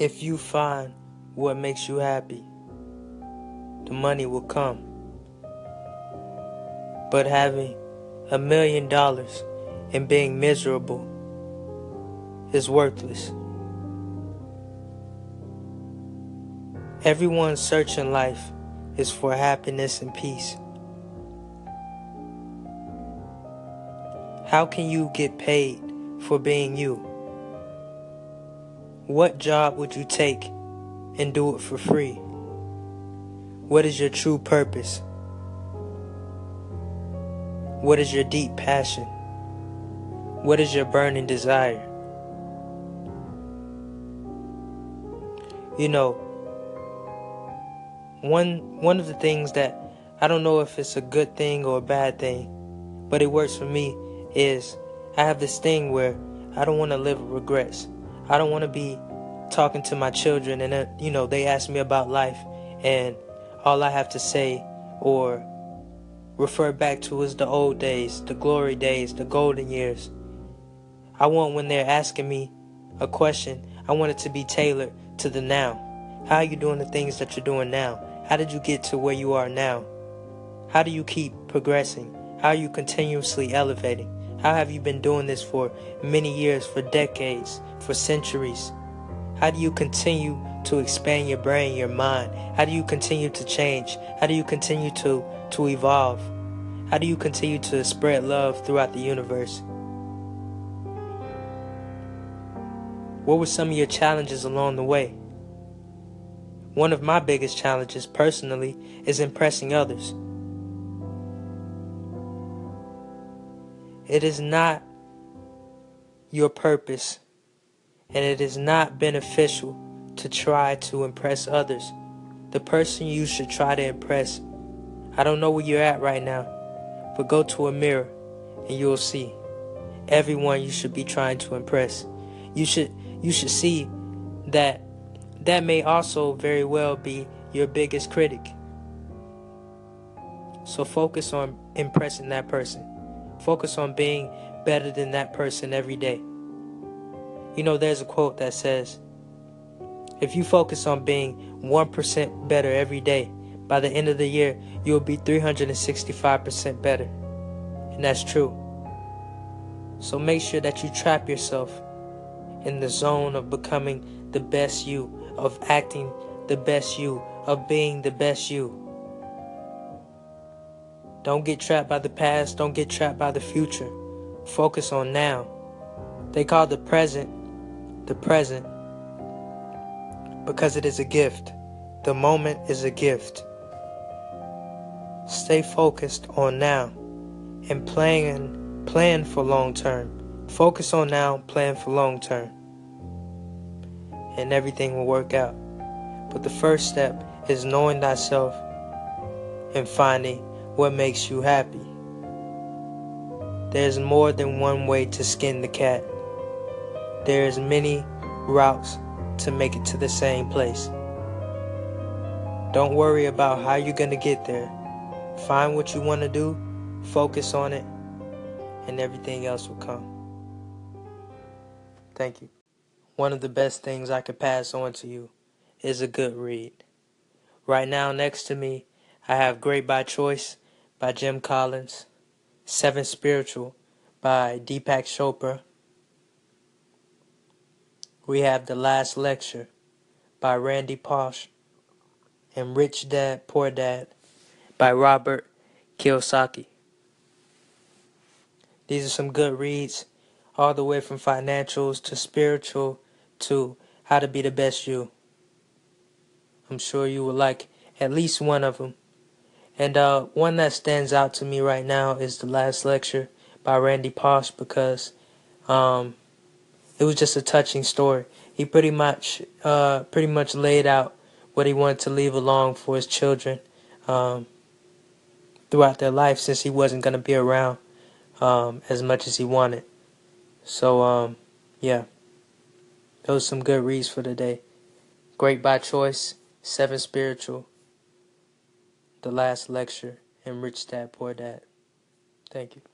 If you find what makes you happy, the money will come. But having a million dollars and being miserable is worthless. Everyone's search in life is for happiness and peace. How can you get paid for being you? What job would you take and do it for free? What is your true purpose? What is your deep passion? What is your burning desire? You know, one one of the things that I don't know if it's a good thing or a bad thing, but it works for me is I have this thing where I don't want to live with regrets. I don't want to be talking to my children and uh, you know they ask me about life and all I have to say or refer back to is the old days, the glory days, the golden years. I want when they're asking me a question, I want it to be tailored to the now. How are you doing the things that you're doing now? How did you get to where you are now? How do you keep progressing? How are you continuously elevating? How have you been doing this for many years, for decades, for centuries? How do you continue to expand your brain, your mind? How do you continue to change? How do you continue to, to evolve? How do you continue to spread love throughout the universe? What were some of your challenges along the way? One of my biggest challenges personally is impressing others. It is not your purpose and it is not beneficial to try to impress others. The person you should try to impress, I don't know where you're at right now, but go to a mirror and you'll see everyone you should be trying to impress. You should you should see that that may also very well be your biggest critic. So focus on impressing that person. Focus on being better than that person every day. You know, there's a quote that says, if you focus on being 1% better every day, by the end of the year, you'll be 365% better. And that's true. So make sure that you trap yourself in the zone of becoming the best you of acting the best you, of being the best you. Don't get trapped by the past, don't get trapped by the future. Focus on now. They call the present the present because it is a gift. The moment is a gift. Stay focused on now and plan plan for long term. Focus on now, plan for long term and everything will work out. But the first step is knowing thyself and finding what makes you happy. There's more than one way to skin the cat. There's many routes to make it to the same place. Don't worry about how you're going to get there. Find what you want to do, focus on it, and everything else will come. Thank you. One of the best things I could pass on to you is a good read. Right now, next to me, I have Great by Choice by Jim Collins, Seven Spiritual by Deepak Chopra. We have The Last Lecture by Randy Pausch and Rich Dad Poor Dad by Robert Kiyosaki. These are some good reads, all the way from financials to spiritual to how to be the best you. I'm sure you will like at least one of them. And uh, one that stands out to me right now is the last lecture by Randy Pausch because um, it was just a touching story. He pretty much uh, pretty much laid out what he wanted to leave along for his children um, throughout their life since he wasn't going to be around um, as much as he wanted. So um, yeah. Those are some good reads for today. Great by Choice, Seven Spiritual, The Last Lecture, and Rich Dad Poor Dad. Thank you.